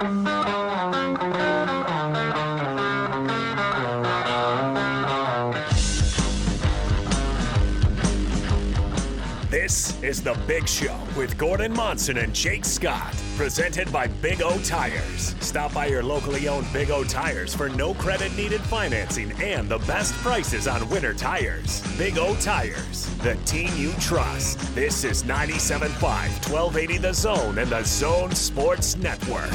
This is The Big Show with Gordon Monson and Jake Scott, presented by Big O Tires. Stop by your locally owned Big O Tires for no credit needed financing and the best prices on winter tires. Big O Tires, the team you trust. This is 97.5, 1280 The Zone and The Zone Sports Network.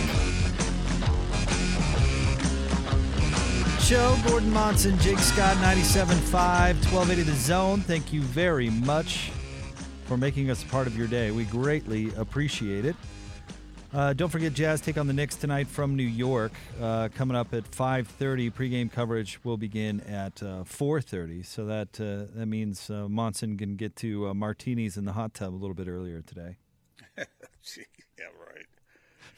Show Gordon Monson, Jake Scott, 97.5, 1280 The Zone. Thank you very much for making us part of your day. We greatly appreciate it. Uh, don't forget, Jazz take on the Knicks tonight from New York. Uh, coming up at 5:30. Pregame coverage will begin at uh, 4:30. So that uh, that means uh, Monson can get to uh, martinis in the hot tub a little bit earlier today. Yeah, right.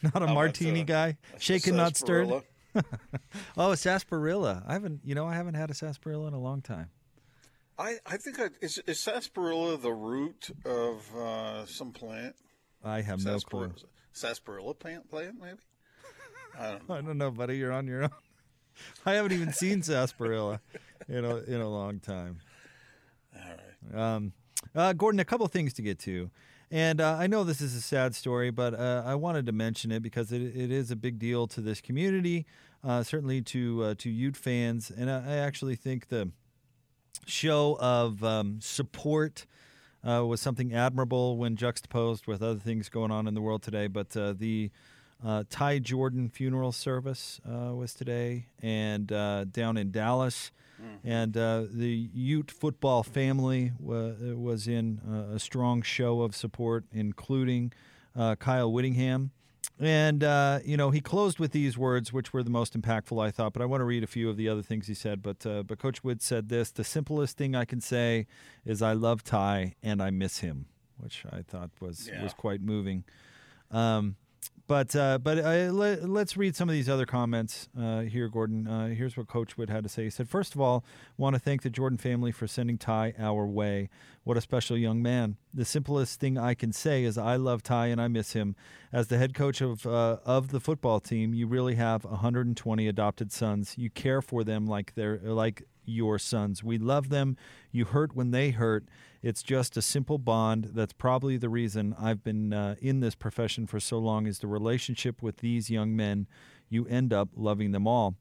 Not a How martini uh, guy, shaken not stirred. oh, a sarsaparilla. I haven't, you know, I haven't had a sarsaparilla in a long time. I, I think I, is, is sarsaparilla the root of uh, some plant? I have no clue. Sarsaparilla, plant, plant maybe? I don't know. I don't know, buddy. You're on your own. I haven't even seen sarsaparilla in a in a long time. All right. Um, uh, Gordon, a couple things to get to. And uh, I know this is a sad story, but uh, I wanted to mention it because it, it is a big deal to this community, uh, certainly to uh, to Ute fans, and I, I actually think the show of um, support uh, was something admirable when juxtaposed with other things going on in the world today. But uh, the uh, Ty Jordan funeral service uh, was today, and uh, down in Dallas, and uh, the Ute football family wa- was in uh, a strong show of support, including uh, Kyle Whittingham. And, uh, you know, he closed with these words, which were the most impactful, I thought. But I want to read a few of the other things he said. But, uh, but Coach Whitt said this The simplest thing I can say is I love Ty and I miss him, which I thought was, Yeah. was quite moving. Um, but uh, but uh, let, let's read some of these other comments uh, here, Gordon. Uh, here's what Coach Whitt had to say. He said, First of all, want to thank the Jordan family for sending Ty our way. What a special young man. The simplest thing I can say is I love Ty and I miss him. As the head coach of uh, of the football team, you really have 120 adopted sons. You care for them like they're like your sons. We love them. You hurt when they hurt. It's just a simple bond. That's probably the reason I've been uh, in this profession for so long is the relationship with these young men. You end up loving them all.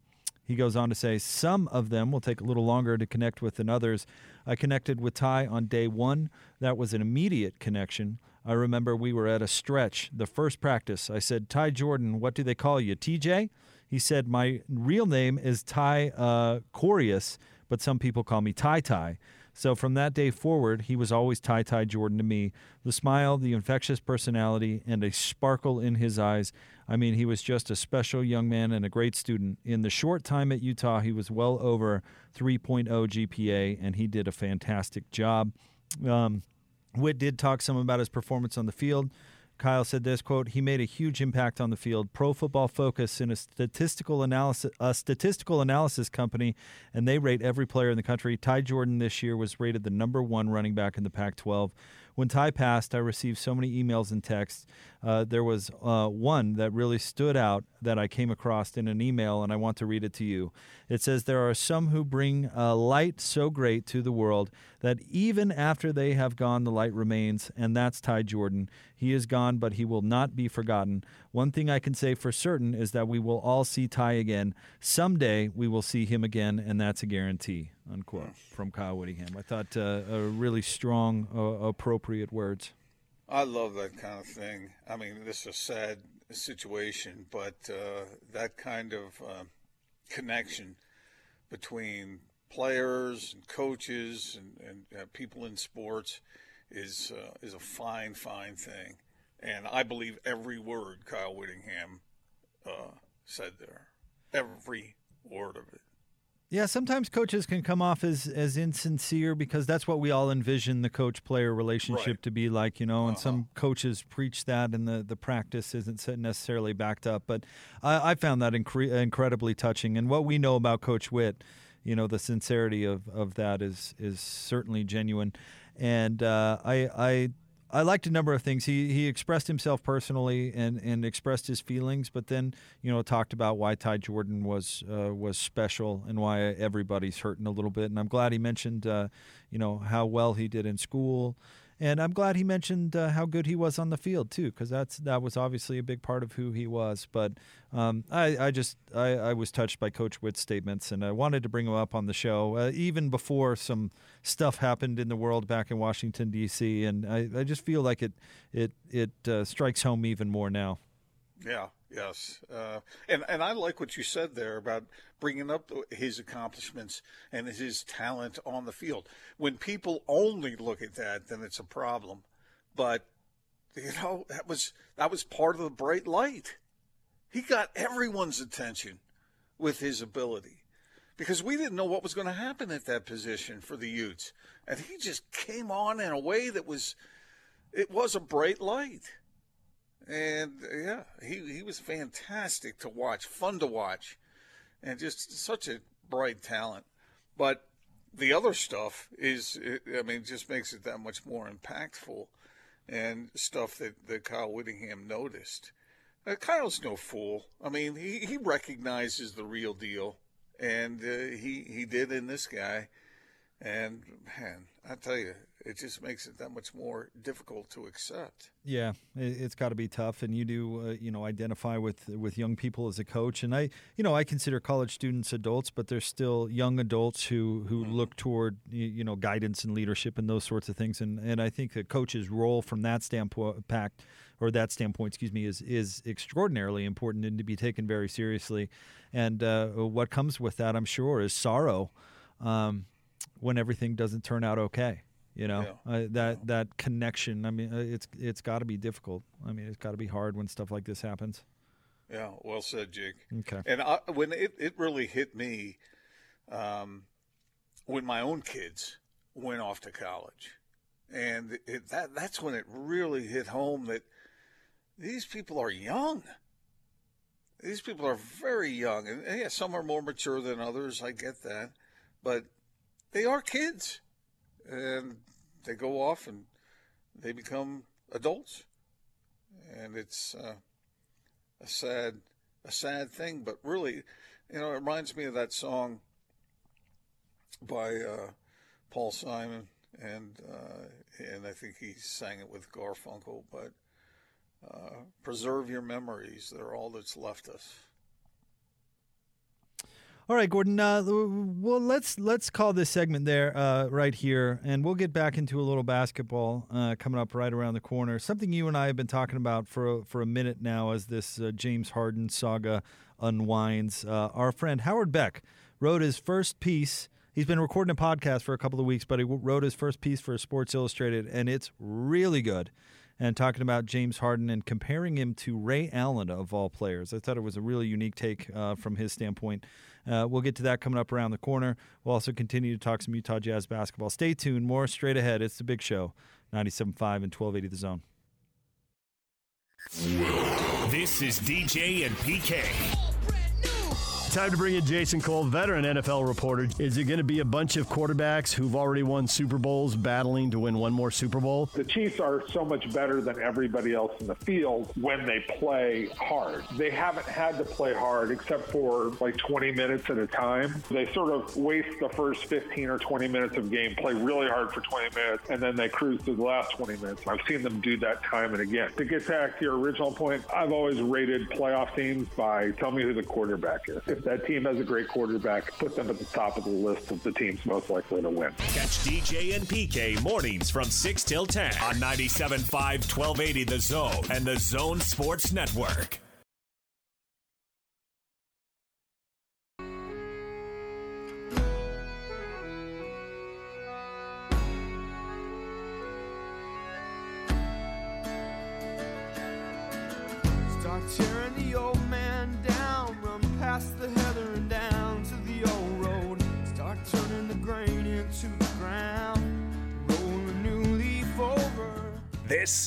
He goes on to say, Some of them will take a little longer to connect with than others. I connected with Ty on day one. That was an immediate connection. I remember we were at a stretch, the first practice. I said, Ty Jordan, what do they call you? TJ? He said, My real name is Ty uh, Corius, but some people call me Ty Ty. So from that day forward, he was always Ty Ty Jordan to me. The smile, the infectious personality, and a sparkle in his eyes. I mean, he was just a special young man and a great student. In the short time at Utah, he was well over 3.0 GPA, and he did a fantastic job. Um, Witt did talk some about his performance on the field. Kyle said this quote, he made a huge impact on the field. Pro Football Focus in a statistical analysis a statistical analysis company, and they rate every player in the country. Ty Jordan this year was rated the number one running back in the Pac 12. When Ty passed, I received so many emails and texts. Uh, there was uh, one that really stood out that I came across in an email, and I want to read it to you. It says, There are some who bring a light so great to the world that even after they have gone, the light remains, and that's Ty Jordan. He is gone, but he will not be forgotten. One thing I can say for certain is that we will all see Ty again. Someday we will see him again, and that's a guarantee. Unquote from Kyle Whittingham. I thought uh, a really strong, uh, appropriate words. I love that kind of thing. I mean, this is a sad situation, but uh, that kind of uh, connection between players and coaches and, and uh, people in sports is uh, is a fine, fine thing. And I believe every word Kyle Whittingham uh, said there, every word of it. Yeah, sometimes coaches can come off as as insincere because that's what we all envision the coach player relationship Right. to be like, you know. And Uh-huh. some coaches preach that, and the the practice isn't necessarily backed up. But I, I found that incre- incredibly touching. And what we know about Coach Witt, you know, the sincerity of of that is is certainly genuine. And uh, I I I liked a number of things. He he expressed himself personally and, and expressed his feelings, but then you know talked about why Ty Jordan was uh, was special and why everybody's hurting a little bit. And I'm glad he mentioned uh, you know how well he did in school and I'm glad he mentioned uh, how good he was on the field too, because that's that was obviously a big part of who he was. But um, I, I, just I, I, was touched by Coach Witt's statements, and I wanted to bring him up on the show uh, even before some stuff happened in the world back in Washington D.C. And I, I just feel like it it it uh, strikes home even more now. Yeah, Yes, uh, and and I like what you said there about bringing up his accomplishments and his talent on the field. When people only look at that, then it's a problem. But you know that was that was part of the bright light. He got everyone's attention with his ability because we didn't know what was going to happen at that position for the Utes, and he just came on in a way that was it was a bright light. And yeah, he, he was fantastic to watch, fun to watch, and just such a bright talent. But the other stuff is, I mean, just makes it that much more impactful and stuff that, that Kyle Whittingham noticed. Uh, Kyle's no fool. I mean, he, he recognizes the real deal, and uh, he, he did in this guy. And man, I tell you, it just makes it that much more difficult to accept. Yeah, it, has got to be tough, and you do, uh, you know, identify with with young people as a coach, and I, you know, I consider college students adults, but they're still young adults who who mm-hmm. look toward you know guidance and leadership and those sorts of things, and and I think the coach's role from that standpoint, pact or that standpoint, excuse me, is is extraordinarily important and to be taken very seriously, and uh, what comes with that, I'm sure, is sorrow. Um, when everything doesn't turn out okay. You know yeah. uh, that yeah. that connection. I mean, uh, it's it's got to be difficult. I mean, it's got to be hard when stuff like this happens. Yeah, well said, Jake. Okay. And I, when it, it really hit me, um, when my own kids went off to college, and it, that that's when it really hit home that these people are young. These people are very young, and yeah, some are more mature than others. I get that, but they are kids, and they go off and they become adults, and it's uh, a sad, a sad thing. But really, you know, it reminds me of that song by uh, Paul Simon, and uh, and I think he sang it with Garfunkel. But uh, preserve your memories; they're all that's left us. All right, Gordon. Uh, well, let's let's call this segment there uh, right here, and we'll get back into a little basketball uh, coming up right around the corner. Something you and I have been talking about for for a minute now, as this uh, James Harden saga unwinds. Uh, our friend Howard Beck wrote his first piece. He's been recording a podcast for a couple of weeks, but he wrote his first piece for Sports Illustrated, and it's really good and talking about James Harden and comparing him to Ray Allen of all players. I thought it was a really unique take uh, from his standpoint. Uh, we'll get to that coming up around the corner. We'll also continue to talk some Utah Jazz basketball. Stay tuned. More straight ahead. It's the big show, 97.5 and 1280 The Zone. This is DJ and PK. Time to bring in Jason Cole, veteran NFL reporter. Is it going to be a bunch of quarterbacks who've already won Super Bowls battling to win one more Super Bowl? The Chiefs are so much better than everybody else in the field when they play hard. They haven't had to play hard except for like 20 minutes at a time. They sort of waste the first 15 or 20 minutes of game, play really hard for 20 minutes, and then they cruise through the last 20 minutes. I've seen them do that time and again. To get back to your original point, I've always rated playoff teams by tell me who the quarterback is if that team has a great quarterback, put them at the top of the list of the teams most likely to win. Catch DJ and PK mornings from 6 till 10 on 97.5 1280 The Zone and The Zone Sports Network.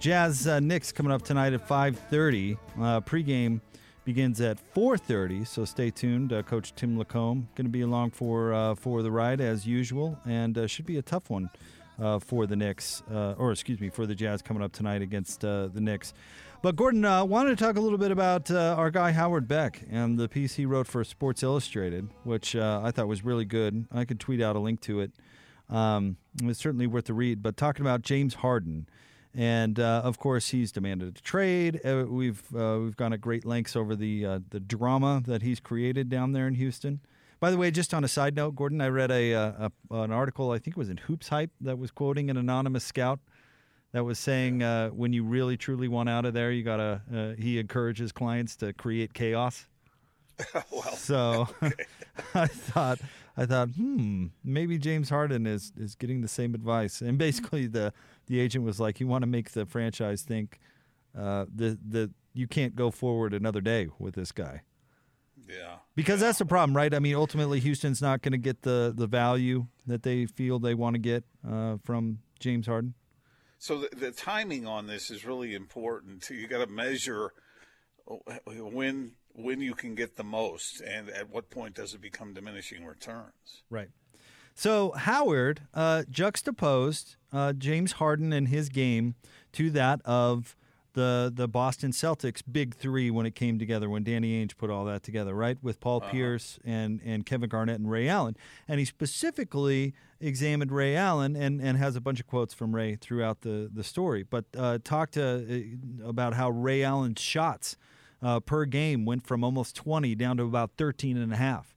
Jazz uh, Knicks coming up tonight at 5.30. Uh, pregame begins at 4.30, so stay tuned. Uh, Coach Tim Lacombe going to be along for uh, for the ride as usual, and uh, should be a tough one uh, for the Knicks, uh, or excuse me, for the Jazz coming up tonight against the Knicks. But Gordon uh, wanted to talk a little bit about our guy Howard Beck and the piece he wrote for Sports Illustrated, which I thought was really good. I could tweet out a link to it. Um, it's certainly worth the read. But talking about James Harden, and uh, of course he's demanded a trade. Uh, we've uh, we've gone at great lengths over the the drama that he's created down there in Houston. By the way, just on a side note, Gordon, I read a, a an article I think it was in Hoops Hype that was quoting an anonymous scout that was saying uh, when you really truly want out of there, you gotta. Uh, he encourages clients to create chaos. well, So I thought, I thought, hmm, maybe James Harden is is getting the same advice. And basically, the the agent was like, you want to make the franchise think uh, the the you can't go forward another day with this guy. yeah. Because that's the problem, right? I mean, ultimately, Houston's not going to get the, the value that they feel they want to get uh, from James Harden. So the, the timing on this is really important. You got to measure when when you can get the most, and at what point does it become diminishing returns. Right. So Howard uh, juxtaposed uh, James Harden and his game to that of the the Boston Celtics big three when it came together when Danny Ainge put all that together, right, with Paul Pierce and and Kevin Garnett and Ray Allen, and he specifically examined Ray Allen and and has a bunch of quotes from Ray throughout the the story, but uh, talked to, uh, about how Ray Allen's shots uh, per game went from almost 20 down to about 13 and a half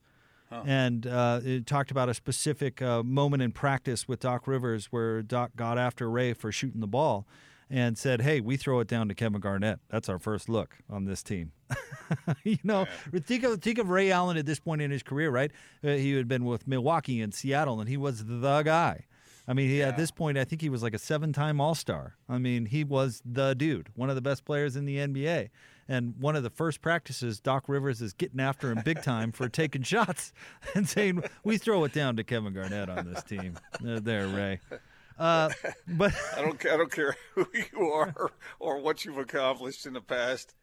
and uh, it talked about a specific uh, moment in practice with Doc Rivers where Doc got after Ray for shooting the ball and said, "Hey, we throw it down to Kevin Garnett. That's our first look on this team." you know, think of think of Ray Allen at this point in his career, right? Uh, he had been with Milwaukee and Seattle, and he was the guy. I mean, he, at this point, I think he was like a seven-time All-Star. I mean, he was the dude, one of the best players in the NBA. And one of the first practices, Doc Rivers is getting after him big time for taking shots and saying, "We throw it down to Kevin Garnett on this team." Uh, there, Ray. Uh, but I don't I don't care who you are or what you've accomplished in the past.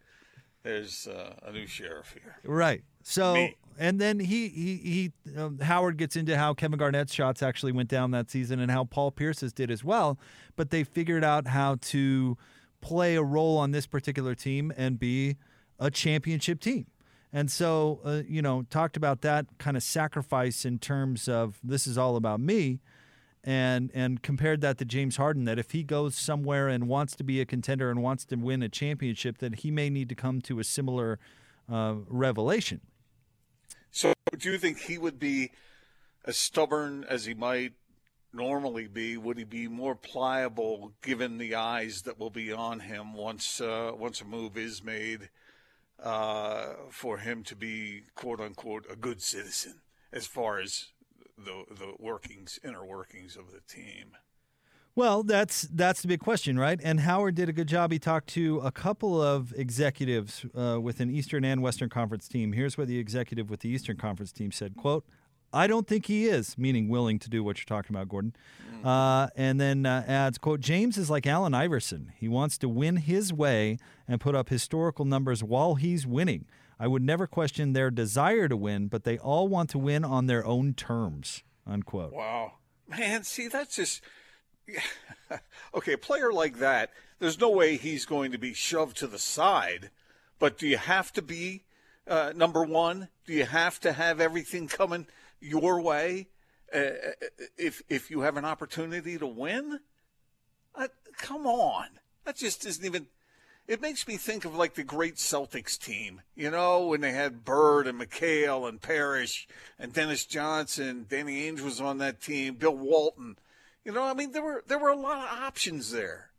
There's uh, a new sheriff here. Right. So, Me. and then he he he um, Howard gets into how Kevin Garnett's shots actually went down that season and how Paul Pierce's did as well. But they figured out how to play a role on this particular team and be a championship team. And so, uh, you know, talked about that kind of sacrifice in terms of this is all about me. And and compared that to James Harden, that if he goes somewhere and wants to be a contender and wants to win a championship, that he may need to come to a similar uh, revelation. So, do you think he would be as stubborn as he might normally be? Would he be more pliable given the eyes that will be on him once uh, once a move is made uh, for him to be quote unquote a good citizen as far as the the workings inner workings of the team? Well, that's that's the big question, right? And Howard did a good job. He talked to a couple of executives uh, with an Eastern and Western Conference team. Here's what the executive with the Eastern Conference team said: "Quote." I don't think he is, meaning willing to do what you're talking about, Gordon. Uh, and then uh, adds, quote, James is like Allen Iverson. He wants to win his way and put up historical numbers while he's winning. I would never question their desire to win, but they all want to win on their own terms, unquote. Wow. Man, see, that's just. okay, a player like that, there's no way he's going to be shoved to the side. But do you have to be uh, number one? Do you have to have everything coming your way uh, if if you have an opportunity to win? Uh, come on, that just isn't even. It makes me think of like the great Celtics team, you know, when they had Bird and McHale and Parish and Dennis Johnson. Danny Ainge was on that team. Bill Walton. You know, I mean, there were there were a lot of options there.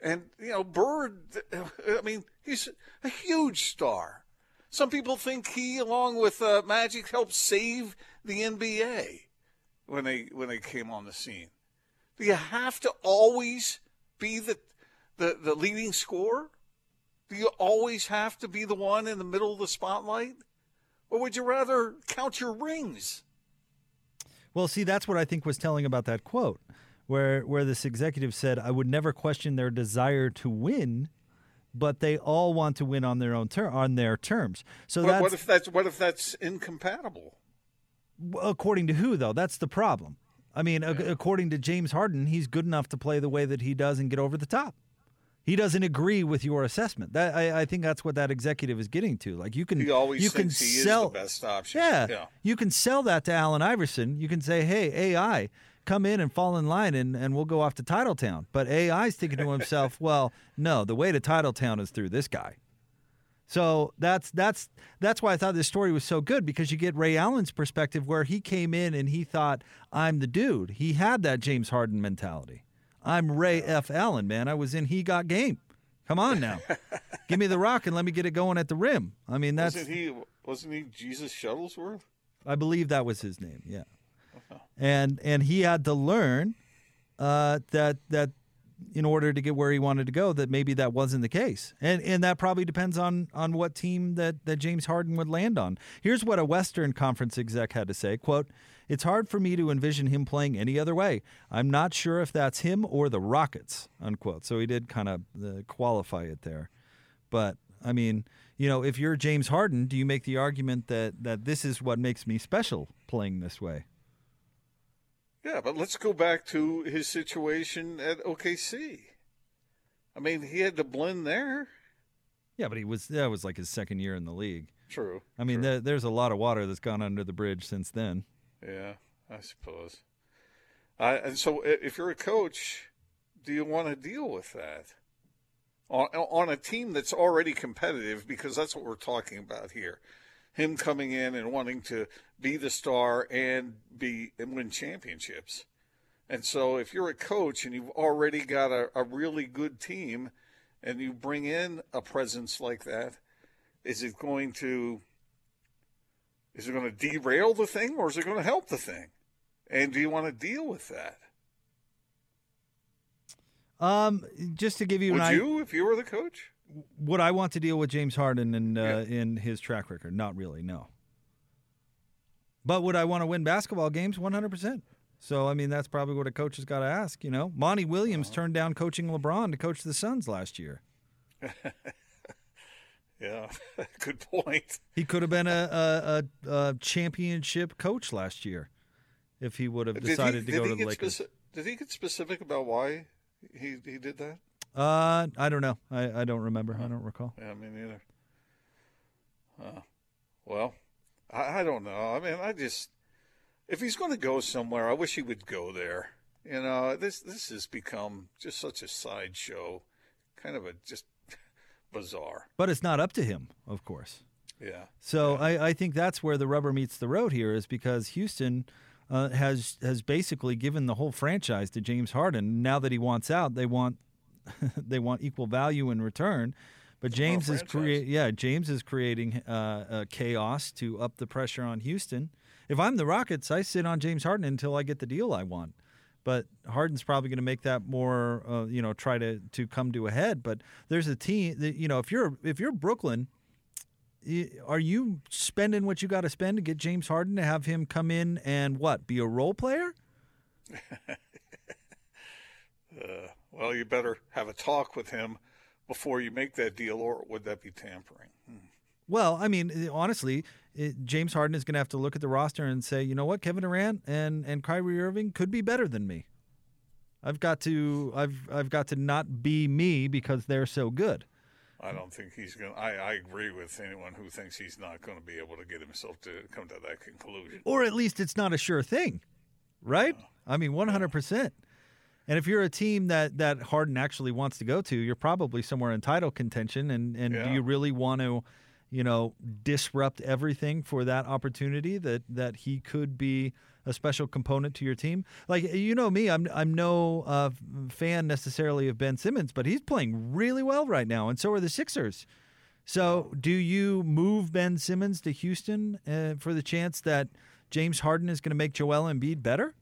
And, you know, Bird, I mean, he's a huge star. Some people think he, along with uh, Magic, helped save the NBA when they when they came on the scene. Do you have to always be the the, the leading scorer? Do you always have to be the one in the middle of the spotlight? Or would you rather count your rings? Well, see, that's what I think was telling about that quote, where where this executive said, "I would never question their desire to win, but they all want to win on their own ter- on their terms." So What, that's what if that's what if that's incompatible? according to who though? That's the problem. I mean, ac- according to James Harden, he's good enough to play the way that he does and get over the top. He doesn't agree with your assessment. That I, I think that's what that executive is getting to. Like you can, He always you can sell, is the best option. Yeah, yeah. you can sell that to Allen Iverson. You can say, "Hey, AI, come in and fall in line, and, and we'll go off to Titletown." But AI's thinking to himself, "Well, no, the way to Titletown is through this guy." So that's that's that's why I thought this story was so good because you get Ray Allen's perspective where he came in and he thought, "I'm the dude." He had that James Harden mentality. I'm Ray F. Allen, man. I was in He Got Game. Come on now, give me the rock and let me get it going at the rim. I mean, that's wasn't he wasn't he Jesus Shuttlesworth? I believe that was his name. Yeah, and and he had to learn uh, that that in order to get where he wanted to go, that maybe that wasn't the case, and and that probably depends on on what team that that James Harden would land on. Here's what a Western Conference exec had to say: "Quote." It's hard for me to envision him playing any other way. I'm not sure if that's him or the Rockets. Unquote. So he did kind of uh, qualify it there, but I mean, you know, if you're James Harden, do you make the argument that that this is what makes me special playing this way? Yeah, but let's go back to his situation at OKC. I mean, he had to blend there. Yeah, but he was that was like his second year in the league. True. I mean, true. there, there's a lot of water that's gone under the bridge since then. Yeah, I suppose. Uh, and so, if you're a coach, do you want to deal with that on on a team that's already competitive? Because that's what we're talking about here. Him coming in and wanting to be the star and be and win championships. And so, if you're a coach and you've already got a, a really good team, and you bring in a presence like that, is it going to is it going to derail the thing or is it going to help the thing? And do you want to deal with that? Um, just to give you Would an idea, you if you were the coach? Would I want to deal with James Harden and uh, in his track record? Not really, no. But would I want to win basketball games? One hundred percent. So I mean, that's probably what a coach has got to ask. You know, Monty Williams turned down coaching LeBron to coach the Suns last year. Yeah, good point. He could have been a, a, a, a championship coach last year if he would have decided he, to go to he the Lakers. speci- did he get specific about why he he did that? Uh, I don't know. I, I don't remember. I don't recall. Yeah, me neither. Uh, well, I, I don't know. I mean, I just if he's going to go somewhere, I wish he would go there. You know, this this has become just such a sideshow, kind of a just bizarre. But it's not up to him, of course. Yeah. So I, I think that's where the rubber meets the road here, is because Houston uh, has has basically given the whole franchise to James Harden. Now that he wants out, they want they want equal value in return. But James is create yeah James is creating uh, uh, chaos to up the pressure on Houston. If I'm the Rockets, I sit on James Harden until I get the deal I want. But Harden's probably going to make that more, uh, you know, try to to come to a head. But there's a team that you know if you're if you're Brooklyn, are you spending what you got to spend to get James Harden to have him come in and what be a role player? Well, you better have a talk with him before you make that deal, or would that be tampering? Hmm. Well, I mean, honestly, it, James Harden is going to have to look at the roster and say, you know what, Kevin Durant and and Kyrie Irving could be better than me. I've got to I've I've got to not be me because they're so good. I don't think he's going. to I I agree with anyone who thinks he's not going to be able to get himself to come to that conclusion. or at least it's not a sure thing, right? I mean, one hundred percent. And if you're a team that that Harden actually wants to go to, you're probably somewhere in title contention. And and do you really want to, you know, disrupt everything for that opportunity that that he could be a special component to your team. Like you know me, I'm I'm no uh, fan necessarily of Ben Simmons, but he's playing really well right now, and so are the Sixers. So, do you move Ben Simmons to Houston uh, for the chance that James Harden is going to make Joel Embiid better?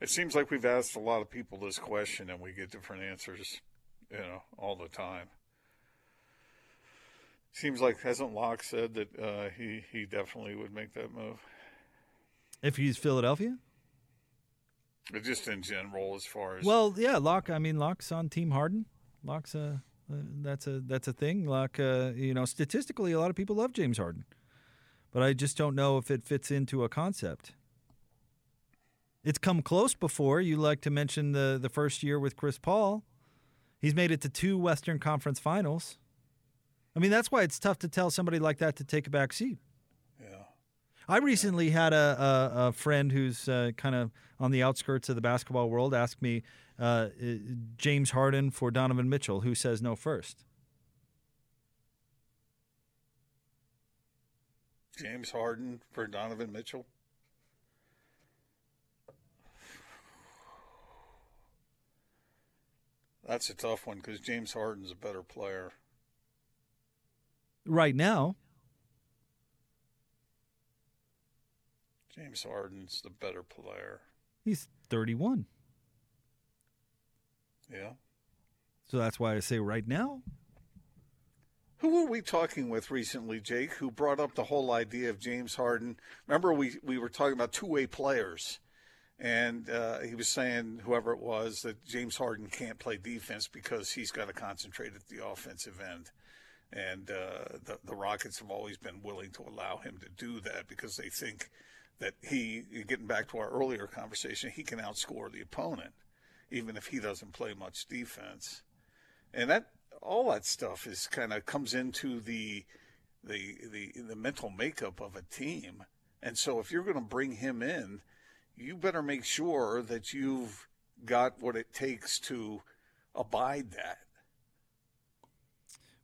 It seems like we've asked a lot of people this question and we get different answers, you know, all the time. Seems like hasn't Locke said that uh, he he definitely would make that move. If he's Philadelphia? But just in general, as far as Well, yeah, Locke. I mean, Locke's on Team Harden. Locke's a uh, that's a that's a thing. Locke, uh, you know, statistically, a lot of people love James Harden, but I just don't know if it fits into a concept. It's come close before. You like to mention the the first year with Chris Paul. He's made it to two Western Conference Finals. I mean, that's why it's tough to tell somebody like that to take a back seat. yeah. I recently had a, a, a friend who's uh, kind of on the outskirts of the basketball world ask me uh, uh, James Harden for Donovan Mitchell. Who says no first? James Harden for Donovan Mitchell. That's a tough one because James Harden's a better player. Right now, James Harden's the better player. he's 31. Yeah. So that's why I say right now. Who were we talking with recently, Jake, who brought up the whole idea of James Harden? Remember, we, we were talking about two way players, and uh, he was saying, whoever it was, that James Harden can't play defense because he's got to concentrate at the offensive end. And uh, the, the Rockets have always been willing to allow him to do that because they think that he, getting back to our earlier conversation, he can outscore the opponent, even if he doesn't play much defense and that all that stuff is kind of comes into the the the the mental makeup of a team. And so if you're going to bring him in, you better make sure that you've got what it takes to abide that.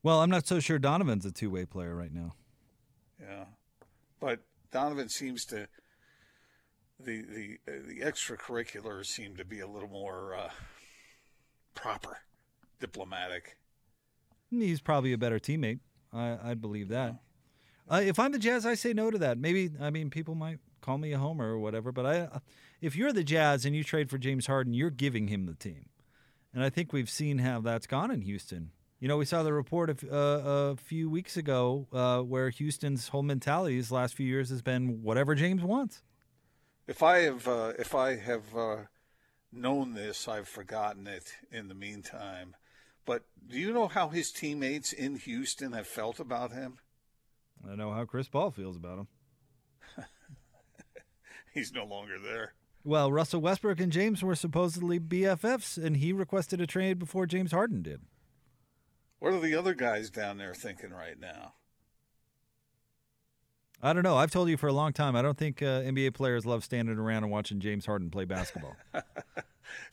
Well, I'm not so sure Donovan's a two way player right now. Yeah. But Donovan seems to the the uh, the extracurriculars seem to be a little more uh, proper, diplomatic. He's probably a better teammate. I, I'd believe that. Uh, if I'm the Jazz, I say no to that. Maybe I mean people might call me a homer or whatever, but I, if you're the Jazz and you trade for James Harden, you're giving him the team, and I think we've seen how that's gone in Houston. You know, we saw the report of, uh, a few weeks ago uh, where Houston's whole mentality these last few years has been whatever James wants. If I have uh, if I have uh, known this, I've forgotten it in the meantime. But do you know how his teammates in Houston have felt about him? I know how Chris Paul feels about him. He's no longer there. Well, Russell Westbrook and James were supposedly BFFs, and he requested a trade before James Harden did. What are the other guys down there thinking right now? I don't know. I've told you for a long time. I don't think uh, NBA players love standing around and watching James Harden play basketball.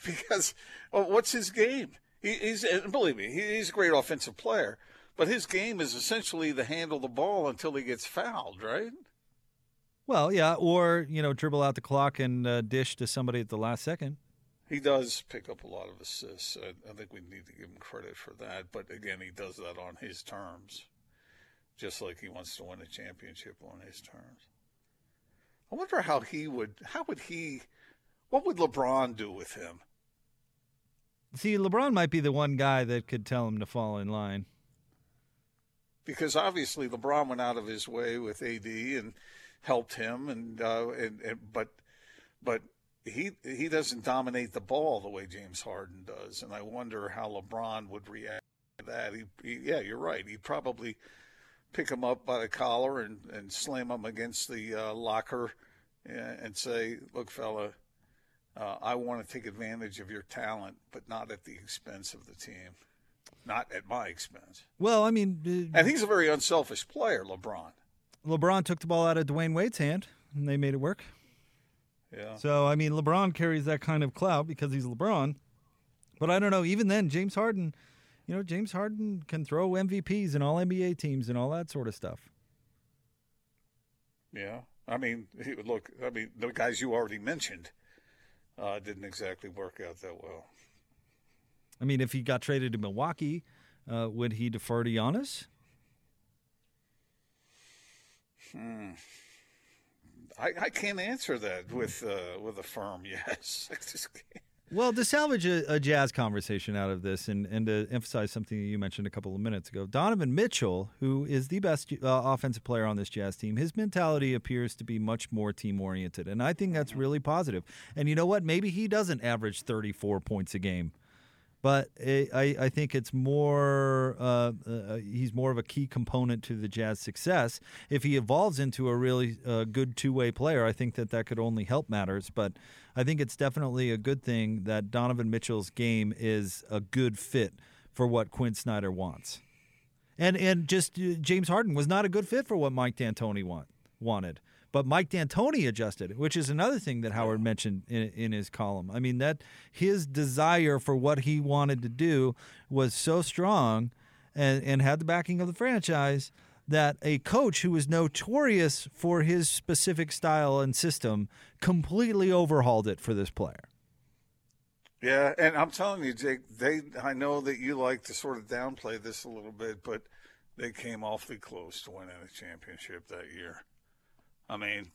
because well, what's his game? He, he's and believe me, he, he's a great offensive player, but his game is essentially to handle the ball until he gets fouled, right? Well, yeah, or you know, dribble out the clock and uh, dish to somebody at the last second. He does pick up a lot of assists. I, I think we need to give him credit for that. But again, he does that on his terms, just like he wants to win a championship on his terms. I wonder how he would. How would he? What would LeBron do with him? See, LeBron might be the one guy that could tell him to fall in line. Because obviously LeBron went out of his way with AD and helped him, and uh, and, and but but he he doesn't dominate the ball the way James Harden does, and I wonder how LeBron would react to that. He, he yeah, you're right. He'd probably pick him up by the collar and and slam him against the uh, locker and, and say, "Look, fella." Uh, I want to take advantage of your talent, but not at the expense of the team, not at my expense. Well, I mean, uh, And he's a very unselfish player, LeBron. LeBron took the ball out of Dwyane Wade's hand, and they made it work. Yeah. So, I mean, LeBron carries that kind of clout because he's LeBron. But I don't know. Even then, James Harden, you know, James Harden can throw MVPs and all NBA teams and all that sort of stuff. Yeah, I mean, look, I mean, the guys you already mentioned uh, didn't exactly work out that well. I mean, if he got traded to Milwaukee, uh, would he defer to Giannis? Hmm. I, I can't answer that with uh, with a firm yes. I just can't. Well, to salvage a, a, jazz conversation out of this and, and to emphasize something you mentioned a couple of minutes ago, Donovan Mitchell, who is the best uh, offensive player on this jazz team, his mentality appears to be much more team oriented. And I think that's really positive. And you know what? Maybe he doesn't average 34 points a game but I, I think it's more uh, uh, he's more of a key component to the Jazz success. If he evolves into a really uh, good two way player, I think that that could only help matters. But I think it's definitely a good thing that Donovan Mitchell's game is a good fit for what Quinn Snyder wants. And and just uh, James Harden was not a good fit for what Mike D'Antoni want, wanted. But Mike D'Antoni adjusted, which is another thing that Howard mentioned in, in his column. I mean that his desire for what he wanted to do was so strong, and and had the backing of the franchise that a coach who was notorious for his specific style and system completely overhauled it for this player. Yeah, and I'm telling you, Jake, they I know that you like to sort of downplay this a little bit, but they came awfully close to winning a championship that year. I mean,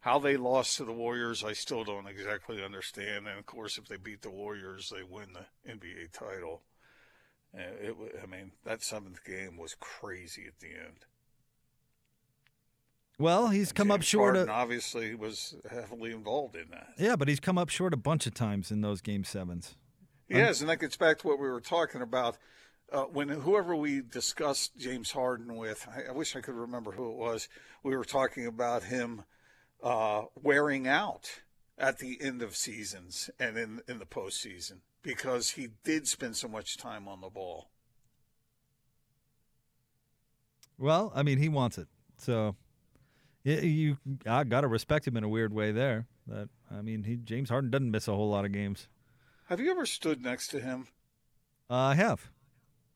how they lost to the Warriors, I still don't exactly understand. And of course, if they beat the Warriors, they win the NBA title. It, I mean, that seventh game was crazy at the end. Well, he's and come James up short. Harden of, obviously was heavily involved in that. Yeah, but he's come up short a bunch of times in those game sevens. Yes, um, and that gets back to what we were talking about uh, when whoever we discussed James Harden with, I, I, wish I could remember who it was. We were talking about him uh, wearing out at the end of seasons and in in the postseason because he did spend so much time on the ball. Well, I mean, he wants it, so you I got to respect him in a weird way there. That I mean, he James Harden doesn't miss a whole lot of games. Have you ever stood next to him? Uh, I have.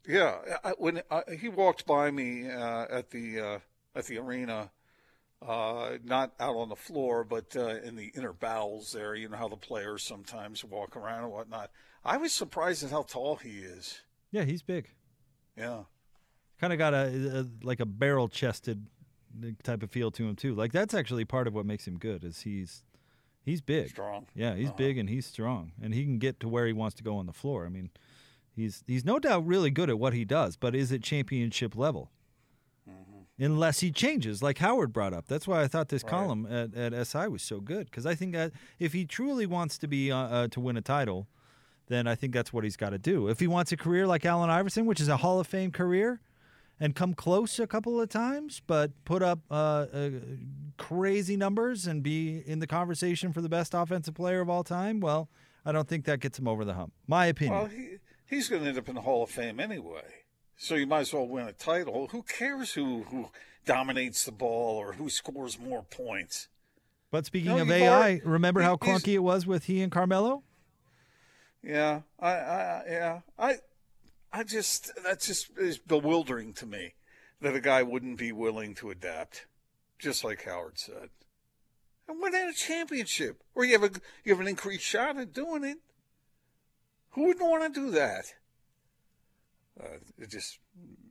Yeah, I, when I, he walked by me uh, at the uh, at the arena, uh, not out on the floor, but uh, in the inner bowels there. You know how the players sometimes walk around and whatnot. I was surprised at how tall he is. Yeah, he's big. Yeah, kind of got a, a like a barrel chested type of feel to him too. Like that's actually part of what makes him good is he's he's big, strong. Yeah, he's uh-huh. big and he's strong, and he can get to where he wants to go on the floor. I mean He's he's no doubt really good at what he does, but is it championship level? Mm-hmm. Unless he changes, like Howard brought up. That's why I thought this right. column at, at SI was so good because I think that if he truly wants to be uh, uh, to win a title, then I think that's what he's got to do. If he wants a career like Allen Iverson, which is a Hall of Fame career, and come close a couple of times, but put up uh, uh, crazy numbers and be in the conversation for the best offensive player of all time, well, I don't think that gets him over the hump. My opinion. Well, he, he's going to end up in the Hall of Fame anyway. So you might as well win a title. Who cares who who dominates the ball or who scores more points? But speaking no, of AI, remember how clunky it was with he and Carmelo? Yeah, I, I, yeah, I, I just that just is bewildering to me that a guy wouldn't be willing to adapt, just like Howard said, and win a championship, or you have a you have an increased shot at doing it. Who would want to do that? Uh, it just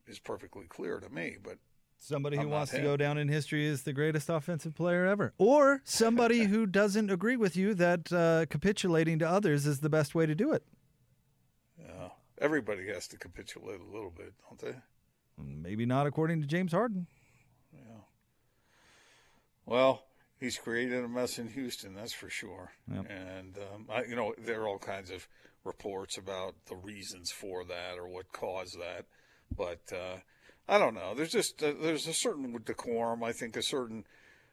is perfectly clear to me, but somebody I'm who wants him. to go down in history as the greatest offensive player ever, or somebody who doesn't agree with you that uh, capitulating to others is the best way to do it. Yeah, everybody has to capitulate a little bit, don't they? Maybe not according to James Harden. Yeah. Well, he's created a mess in Houston, that's for sure. Yep. And um, I, you know, there are all kinds of reports about the reasons for that or what caused that, but uh, I don't know. There's just uh, there's a certain decorum. I think a certain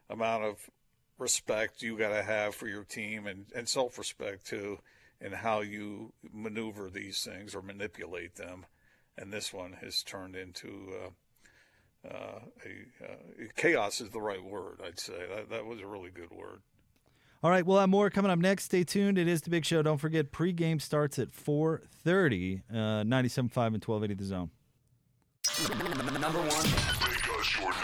amount of respect you got to have for your team and, and self respect too, in how you maneuver these things or manipulate them. And this one has turned into. Uh, uh, a, uh, chaos is the right word, I'd say. That, that was a really good word. All right, we'll have more coming up next. Stay tuned. It is the big show. Don't forget, pregame starts at 4.30, uh, 97.5 and 1280 The Zone. Number one.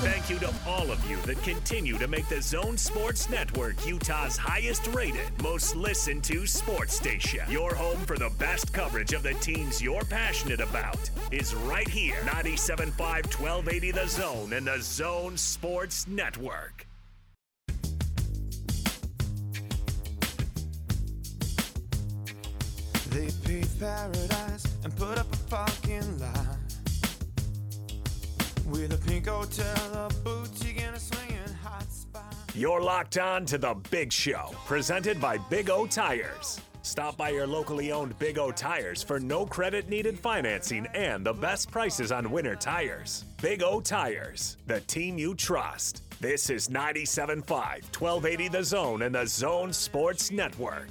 Thank you to all of you that continue to make the Zone Sports Network Utah's highest rated, most listened to sports station. Your home for the best coverage of the teams you're passionate about is right here 97.5 1280 The Zone and the Zone Sports Network. They paved paradise and put up a fucking lie. With a pink hotel, a boutique, and a swinging hot spot. You're locked on to the Big Show, presented by Big O Tires. Stop by your locally owned Big O Tires for no credit needed financing and the best prices on winter tires. Big O Tires, the team you trust. This is 97.5, 1280 The Zone and the Zone Sports Network.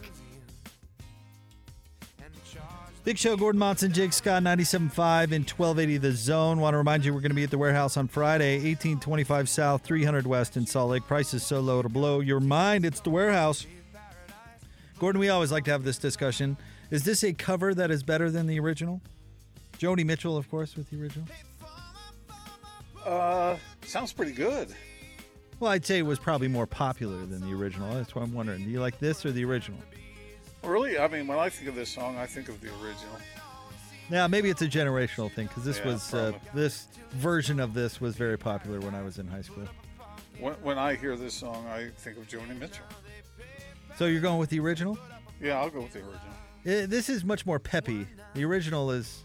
Big Show, Gordon Monson, Jake Scott, 97.5 and 1280 The Zone. Want to remind you we're going to be at the warehouse on Friday, 1825 South, 300 West in Salt Lake. Prices so low to blow your mind. It's the warehouse. Gordon, we always like to have this discussion. Is this a cover that is better than the original? Joni Mitchell, of course, with the original. Uh, sounds pretty good. Well, I'd say it was probably more popular than the original. That's why I'm wondering. Do you like this or the original? Really, I mean, when I think of this song, I think of the original. Yeah, maybe it's a generational thing because this Yeah, was uh, probably. this version of this was very popular when I was in high school. When, when I hear this song, I think of Joni Mitchell. So you're going with the original? Yeah, I'll go with the original. Eh, this is much more peppy. The original is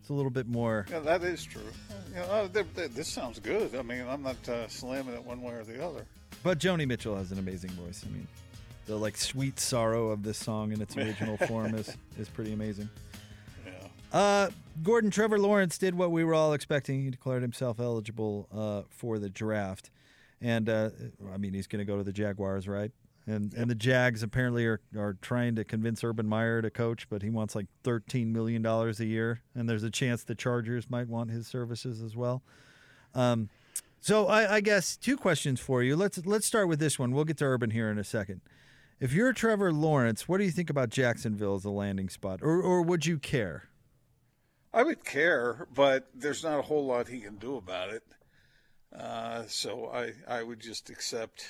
it's a little bit more. Yeah, that is true. You know, uh, th- th- this sounds good. I mean, I'm not uh, slamming it one way or the other. But Joni Mitchell has an amazing voice. I mean, the like sweet sorrow of this song in its original form is is pretty amazing. Yeah. Uh, Gordon Trevor Lawrence did what we were all expecting. He declared himself eligible uh, for the draft, and uh, I mean he's going to go to the Jaguars, right? And and the Jags apparently are, are trying to convince Urban Meyer to coach, but he wants like thirteen million dollars a year, and there's a chance the Chargers might want his services as well. Um, so I, I guess two questions for you. Let's let's start with this one. We'll get to Urban here in a second. If you're Trevor Lawrence, what do you think about Jacksonville as a landing spot, or or would you care? I would care, but there's not a whole lot he can do about it. Uh, so I, I would just accept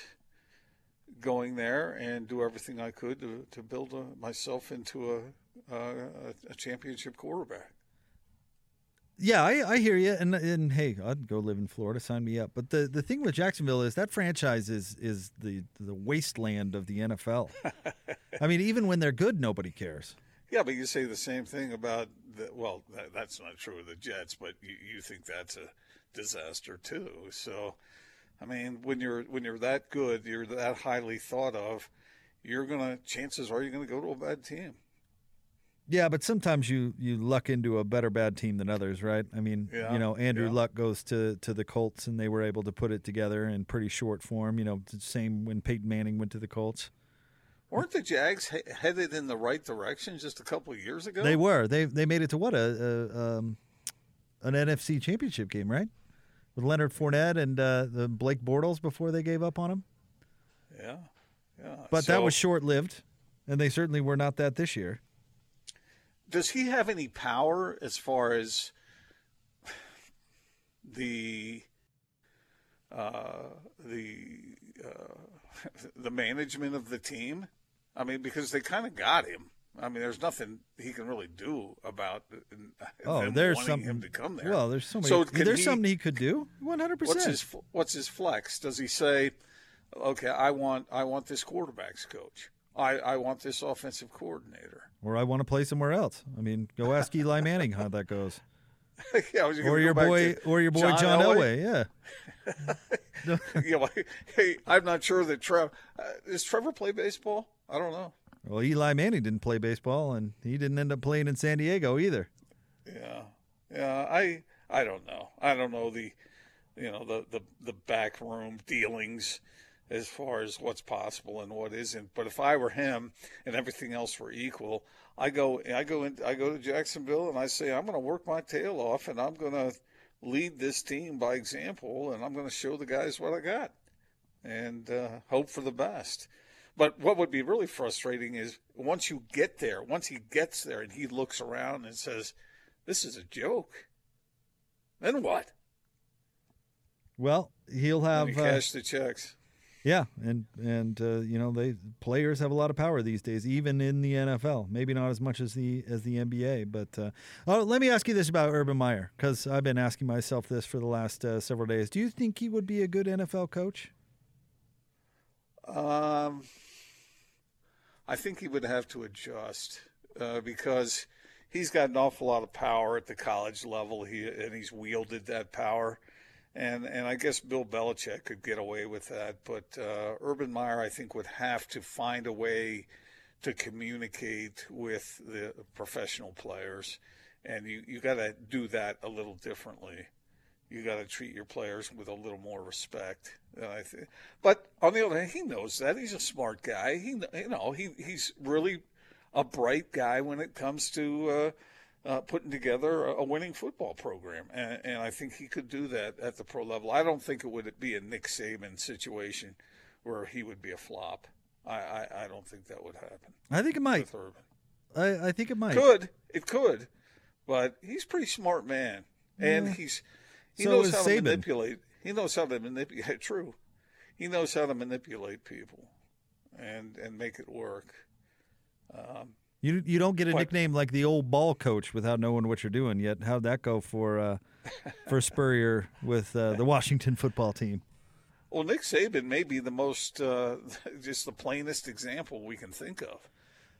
going there and do everything I could to, to build a, myself into a, a, a championship quarterback. Yeah, I, I hear you, and and hey, I'd go live in Florida. Sign me up. But the, the thing with Jacksonville is that franchise is is the the wasteland of the NFL. I mean, even when they're good, nobody cares. Yeah, but you say the same thing about the, well, that, that's not true of the Jets, but you, you think that's a disaster too. So, I mean, when you're when you're that good, you're that highly thought of, you're gonna chances are you're gonna go to a bad team. Yeah, but sometimes you you luck into a better bad team than others, right? I mean, Yeah, you know, Andrew yeah. Luck goes to to the Colts, and they were able to put it together in pretty short form. You know, the same when Peyton Manning went to the Colts. Weren't the Jags he- headed in the right direction just a couple of years ago? They were. They they made it to what a, a um, an NFC Championship game, right? With Leonard Fournette and uh, the Blake Bortles before they gave up on him. Yeah, yeah. But that was short lived, and they certainly were not that this year. Does he have any power as far as the uh, the uh, the management of the team? I mean, because they kind of got him. I mean, there's nothing he can really do about Oh, them there's something him to come there. Well, there's so many. So there's he- something he could do. One hundred what's his percent. what's his flex? Does he say, "Okay, I want I want this quarterbacks coach. I I want this offensive coordinator." Or I want to play somewhere else. I mean, go ask Eli Manning how that goes. yeah, Or your boy, or your boy John, Elway. Yeah. you know, hey, I'm not sure that Trevor uh, does Trevor play baseball. I don't know. Well, Eli Manning didn't play baseball, and he didn't end up playing in San Diego either. Yeah, yeah. I I don't know. I don't know the, you know, the the the back room dealings as far as what's possible and what isn't. But if I were him and everything else were equal, I go I go in, I go to Jacksonville and I say I'm going to work my tail off and I'm going to lead this team by example and I'm going to show the guys what I got and uh, hope for the best. But what would be really frustrating is once you get there, once he gets there and he looks around and says, "This is a joke." Then what? Well, he'll have you uh, cash the checks. Yeah, and and uh, you know they players have a lot of power these days, even in the NFL. Maybe not as much as the as the NBA, but uh, oh, let me ask you this about Urban Meyer because I've been asking myself this for the last uh, several days. Do you think he would be a good NFL coach? Um, I think he would have to adjust uh, because he's got an awful lot of power at the college level. He and he's wielded that power, and and I guess Bill Belichick could get away with that, but uh, Urban Meyer I think would have to find a way to communicate with the professional players, and you you got to do that a little differently you got to treat your players with a little more respect. think. But on the other hand, he knows that he's a smart guy. He, you know, he he's really a bright guy when it comes to uh, uh, putting together a, a winning football program, and, and I think he could do that at the pro level. I don't think it would be a Nick Saban situation where he would be a flop. I, I, I don't think that would happen. I think it might. I, I think it might. Could it could, but he's a pretty smart man, and he's he So knows how to manipulate. He knows how to manipulate. True, he knows how to manipulate people, and and make it work. You you don't get a What? nickname like the old ball coach without knowing what you're doing yet. How'd that go for uh, for Spurrier with uh, the Washington football team? Well, Nick Saban may be the most, uh, just the plainest example we can think of,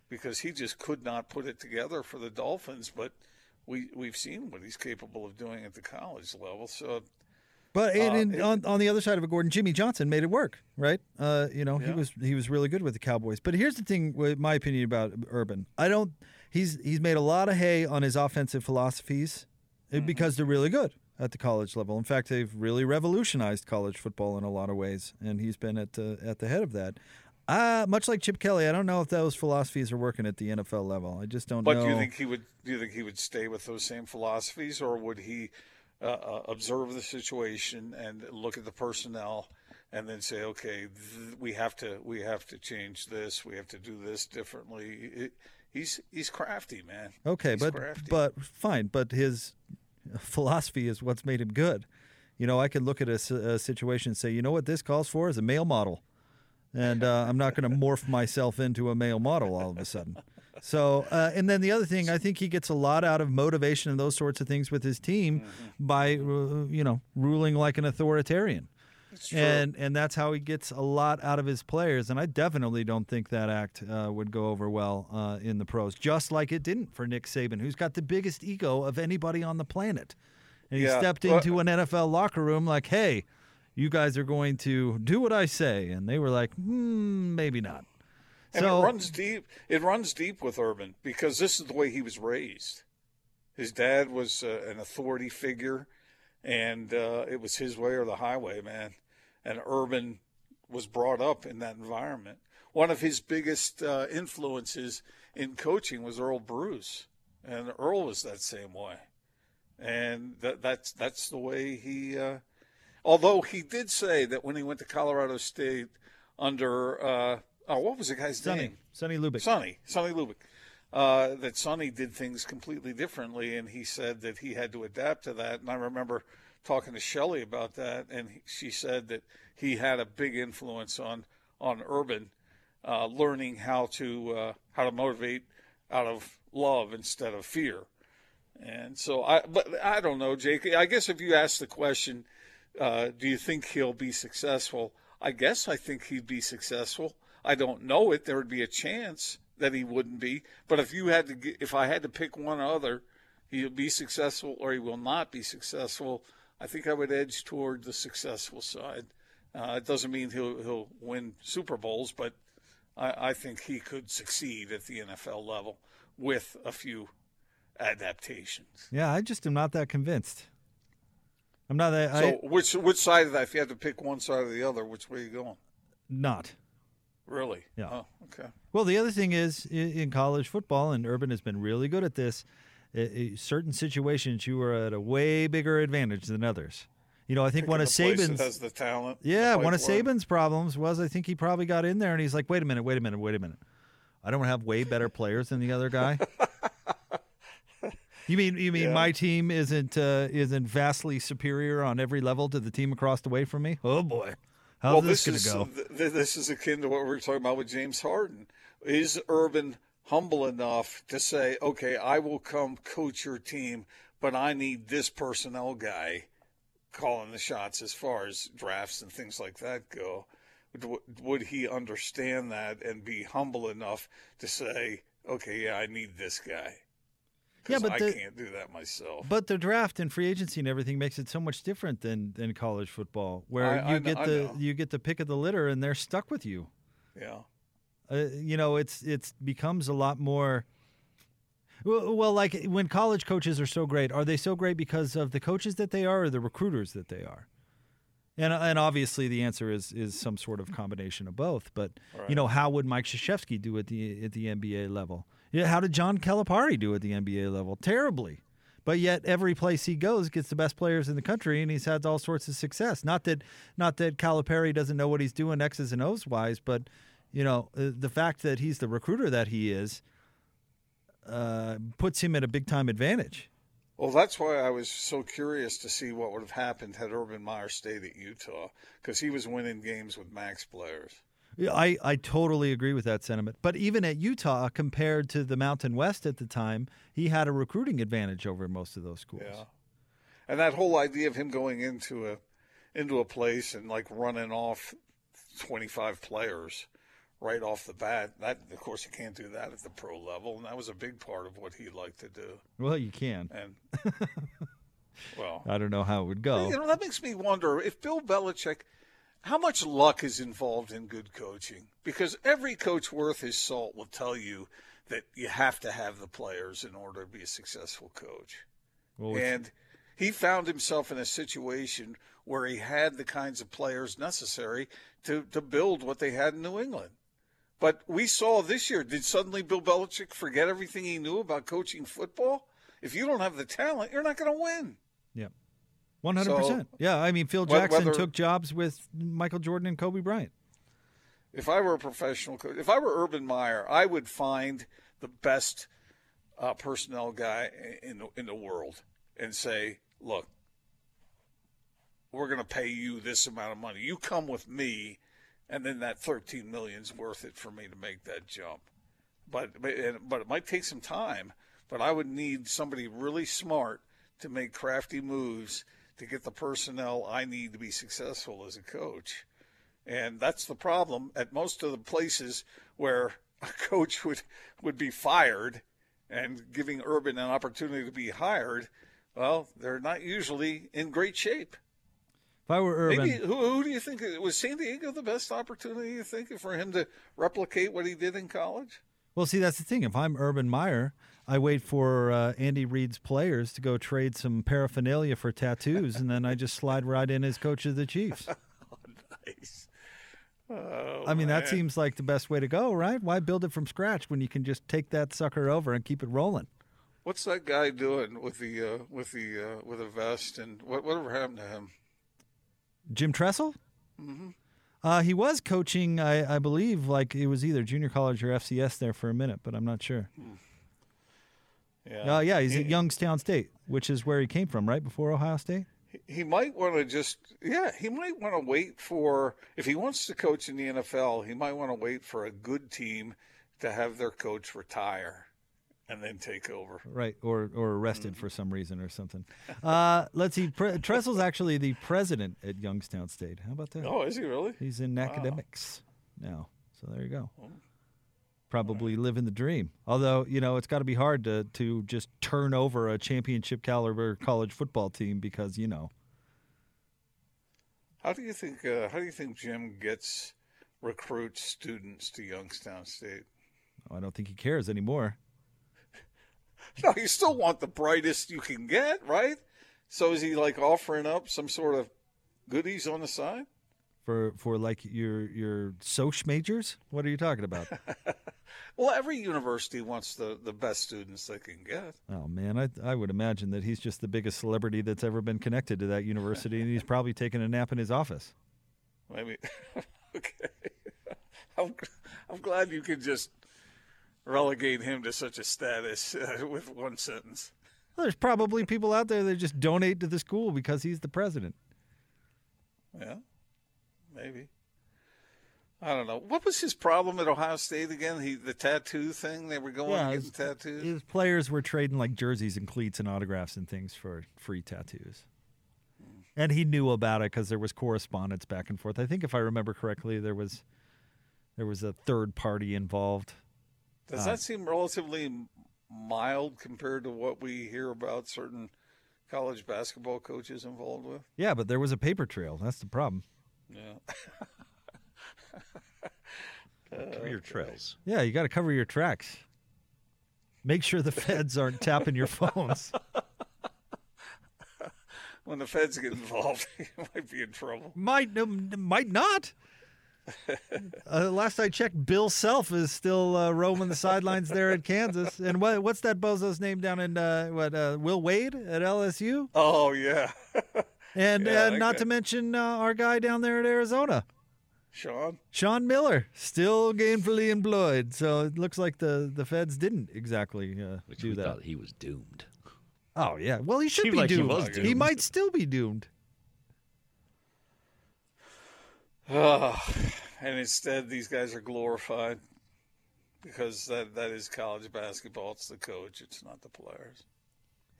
because he just could not put it together for the Dolphins. But we we've seen what he's capable of doing at the college level. So But and, Uh, and on, on the other side of it, Gordon, Jimmy Johnson made it work, right? Uh, you know, he was he was really good with the Cowboys. But here's the thing, with my opinion about Urban, I don't. He's he's made a lot of hay on his offensive philosophies uh, Mm-hmm. because they're really good at the college level. In fact, they've really revolutionized college football in a lot of ways, and he's been at the at the head of that. Uh, much like Chip Kelly, I don't know if those philosophies are working at the NFL level. I just don't But know. do you think he would? Do you think he would stay with those same philosophies, or would he uh, observe the situation and look at the personnel, and then say, "Okay, th- we have to we have to change this. We have to do this differently." It, he's he's crafty, man. Okay, He's but crafty. but fine. But his philosophy is what's made him good. You know, I could look at a situation and say, you know what this calls for is a male model, and uh, I'm not going to morph myself into a male model all of a sudden. So, uh, and then the other thing, I think he gets a lot out of motivation and those sorts of things with his team Mm-hmm. by, uh, you know, ruling like an authoritarian. And and that's how he gets a lot out of his players. And I definitely don't think that act uh, would go over well uh, in the pros, just like it didn't for Nick Saban, who's got the biggest ego of anybody on the planet. And he Yeah, stepped into an NFL locker room like, "Hey, you guys are going to do what I say," and they were like, hmm, "Maybe not." And so it runs deep. It runs deep with Urban because this is the way he was raised. His dad was uh, an authority figure, and uh, it was his way or the highway, man. And Urban was brought up in that environment. One of his biggest uh, influences in coaching was Earle Bruce, and Earle was that same way. And that, that's that's the way he. Uh, although he did say that when he went to Colorado State under uh, oh what was the guy's Sonny, name? Sonny Lubick. Sonny, Sonny Lubick. Uh, that Sonny did things completely differently, and he said that he had to adapt to that. And I remember talking to Shelley about that, and she said that he had a big influence on on Urban, uh, learning how to uh, how to motivate out of love instead of fear. And so I, but I don't know, Jake. I guess if you ask the question, uh, do you think he'll be successful? I guess I think he'd be successful. I don't know it. There would be a chance that he wouldn't be. But if you had to, if I had to pick one other, he'll be successful or he will not be successful. I think I would edge toward the successful side. Uh, it doesn't mean he'll he'll win Super Bowls, but I, I think he could succeed at the NFL level with a few adaptations. Yeah, I just am not that convinced. I'm not that. So I, which which side of that? If you had to pick one side or the other, which way are you going? not. Really? Yeah. Oh, okay. Well, the other thing is in college football, and Urban has been really good at this. certain situations, you are at a way bigger advantage than others. You know, I think one of Picking the place that Saban's has the talent. Yeah, one of. Saban's problems was I think he probably got in there and he's like, wait a minute, wait a minute, wait a minute. I don't have way better players than the other guy. you mean you mean Yeah. my team isn't uh, isn't vastly superior on every level to the team across the way from me? Oh boy, how's well, this, this, going is to go? th- th- this is akin to what we were talking about with James Harden. Is Urban humble enough to say, "Okay, I will come coach your team, but I need this personnel guy calling the shots as far as drafts and things like that go"? Would he understand that and be humble enough to say, "Okay, yeah, I need this guy"? Yeah, but I the- can't do that myself. But the draft and free agency and everything makes it so much different than, than college football, where I- you I get I the you get the pick of the litter and they're stuck with you. yeah. uh, you know, it's it's becomes a lot more. Well, well, like when college coaches are so great, are they so great because of the coaches that they are, or the recruiters that they are? And and obviously the answer is is some sort of combination of both. But you know, how would Mike Krzyzewski do at the at the NBA level? Yeah, how did John Calipari do at the NBA level? Terribly. But yet every place he goes gets the best players in the country, and he's had all sorts of success. Not that not that Calipari doesn't know what he's doing X's and O's wise, but you know uh, the fact that he's the recruiter that he is uh, puts him at a big time advantage. Well, that's why I was so curious to see what would have happened had Urban Meyer stayed at Utah, because he was winning games with max players. I, I totally agree with that sentiment. But even at Utah, compared to the Mountain West at the time, he had a recruiting advantage over most of those schools. Yeah, and that whole idea of him going into a into a place and like running off twenty five players right off the bat. That of course you can't do that at the pro level, and that was a big part of what he liked to do. Well, you can. And well, I don't know how it would go. You know, that makes me wonder if Bill Belichick, how much luck is involved in good coaching? Because every coach worth his salt will tell you that you have to have the players in order to be a successful coach. Well, and he found himself in a situation where he had the kinds of players necessary to, to build what they had in New England. But we saw this year, did suddenly Bill Belichick forget everything he knew about coaching football? If you don't have the talent, you're not going to win. yeah. 100%. Yeah, I mean, Phil Jackson whether- took jobs with Michael Jordan and Kobe Bryant. if I were a professional coach, if I were Urban Meyer, I would find the best uh, personnel guy in the, in the world and say, "Look, we're going to pay you this amount of money. You come with me, and then that 13 million's worth it for me to make that jump." But, but it might take some time. But I would need somebody really smart to make crafty moves to get the personnel I need to be successful as a coach. And that's the problem at most of the places where a coach would, would be fired and giving Urban an opportunity to be hired. Well, they're not usually in great shape. If I were Urban, Maybe who, who do you think was San Diego the best opportunity? You think for him to replicate what he did in college? well, see, that's the thing. If I'm Urban Meyer, I wait for uh, Andy Reid's players to go trade some paraphernalia for tattoos, and then I just slide right in as coach of the Chiefs. Nice. Oh, I mean, that seems like the best way to go, right? Why build it from scratch when you can just take that sucker over and keep it rolling? What's that guy doing with the uh, with the uh, with a vest and what whatever happened to him? Jim Tressel? Mm-hmm. Uh, he was coaching, I, I believe, like it was either junior college or FCS there for a minute, but I'm not sure. Yeah, Uh, yeah, he's at Youngstown State, which is where he came from, right before Ohio State. he might want to just yeah he might want to wait for if he wants to coach in the NFL he might want to wait for a good team to have their coach retire and then take over. Right, or or arrested for some reason or something. Uh, let's see. Pre- Tressel's actually the president at Youngstown State. How about that? Oh, is he really? He's in academics now. So there you go. Oh. Probably living the dream. Although you know it's got to be hard to to just turn over a championship caliber college football team because you know How do you think? Uh, how do you think Jim gets recruits students to Youngstown State? I don't think he cares anymore. No, you still want the brightest you can get, right? So is he like offering up some sort of goodies on the side? for for like your your soch majors. What are you talking about? Well, every university wants the, the best students they can get. oh man, I I would imagine that he's just the biggest celebrity that's ever been connected to that university, and he's probably taking a nap in his office. Maybe. okay. I'm, I'm glad you could just relegate him to such a status uh, with one sentence. Well, there's probably people out there that just donate to the school because he's the president. Yeah, maybe. I don't know. What was his problem at Ohio State again? He the tattoo thing. They were going Yeah, his- tattoos. His players were trading like jerseys and cleats and autographs and things for free tattoos. And he knew about it because there was correspondence back and forth. I think if I remember correctly, there was there was a third party involved. Does uh, that seem relatively mild compared to what we hear about certain college basketball coaches involved with? Yeah, but there was a paper trail. That's the problem. Yeah. Career trails. Yeah, you got to cover your tracks. Make sure the feds aren't tapping your phones. When the feds get involved, you might be in trouble. Might um, might not. Uh, last I checked, Bill Self is still uh, roaming the sidelines there at Kansas. And what what's that bozo's name down in uh, what uh, Will Wade at LSU? Oh yeah, And Yeah, uh, not guy. to mention uh, our guy down there at Arizona, Sean. Sean Miller, still gainfully employed. So it looks like the the feds didn't exactly uh, Which do we that. thought he was doomed. Oh yeah, well he should Seemed be like he doomed. He might still be doomed. Ah, and instead, these guys are glorified because that that is college basketball. It's the coach. It's not the players.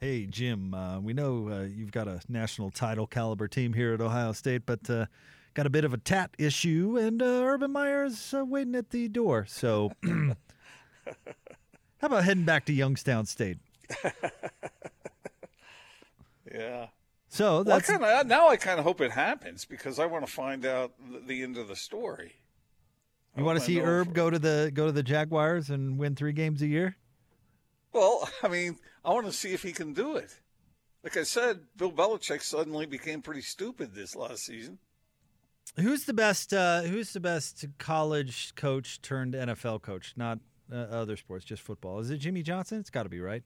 Hey, Jim, uh, we know uh, you've got a national title caliber team here at Ohio State, but uh, got a bit of a tat issue, and uh, Urban Meyer's uh, waiting at the door. So, how about heading back to Youngstown State? Yeah. So Well, I that's kind of now. I kind of hope it happens because I want to find out the, the end of the story. you want to see Herb go to the go to the Jaguars and win three games a year? Well, I mean, I want to see if he can do it. Like I said, Bill Belichick suddenly became pretty stupid this last season. Who's the best? Uh, who's the best college coach turned NFL coach? Not uh, other sports, just football. Is it Jimmy Johnson? It's got to be right.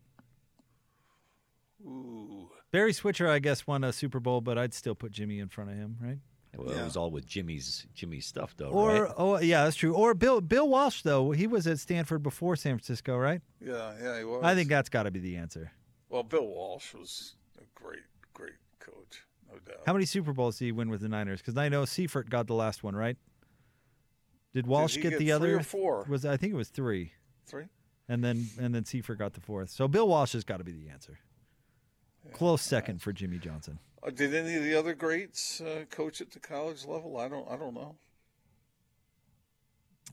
Ooh. Barry Switzer, I guess, won a Super Bowl, but I'd still put Jimmy in front of him, right? Well, it was all with Jimmy's Jimmy's stuff, though, Or right? oh yeah, that's true. Or Bill Bill Walsh though he was at Stanford before San Francisco, right? Yeah, yeah, he was. I think that's got to be the answer. Well, Bill Walsh was a great, great coach, How many Super Bowls did he win with the Niners? Because I know Seifert got the last one, right? Did Walsh he get, get the other? four? Was I think it was three, Three. and then and then Seifert got the fourth. So Bill Walsh has got to be the answer. Close second for Jimmy Johnson. Uh, did any of the other greats uh, coach at the college level? I don't. I don't know.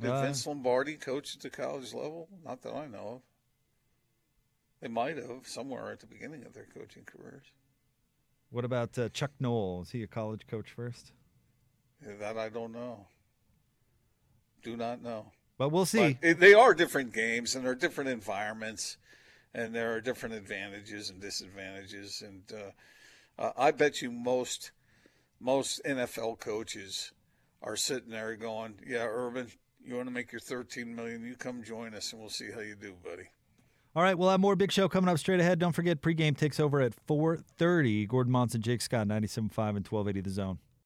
Did Uh, Vince Lombardi coach at the college level? Not that I know of. They might have somewhere at the beginning of their coaching careers. What about uh, Chuck Noll? Is he a college coach first? Yeah, that I don't know. Do not know. But we'll see. But it, they are different games, and they're different environments, and there are different advantages and disadvantages. And uh, uh, I bet you most most NFL coaches are sitting there going, "Yeah, Urban, you want to make your 13 million? You come join us, and we'll see how you do, buddy." All right, we'll have more big show coming up straight ahead. Don't forget, pregame takes over at 4.30. Gordon Monson, Jake Scott, 97.5 and 1280 The Zone.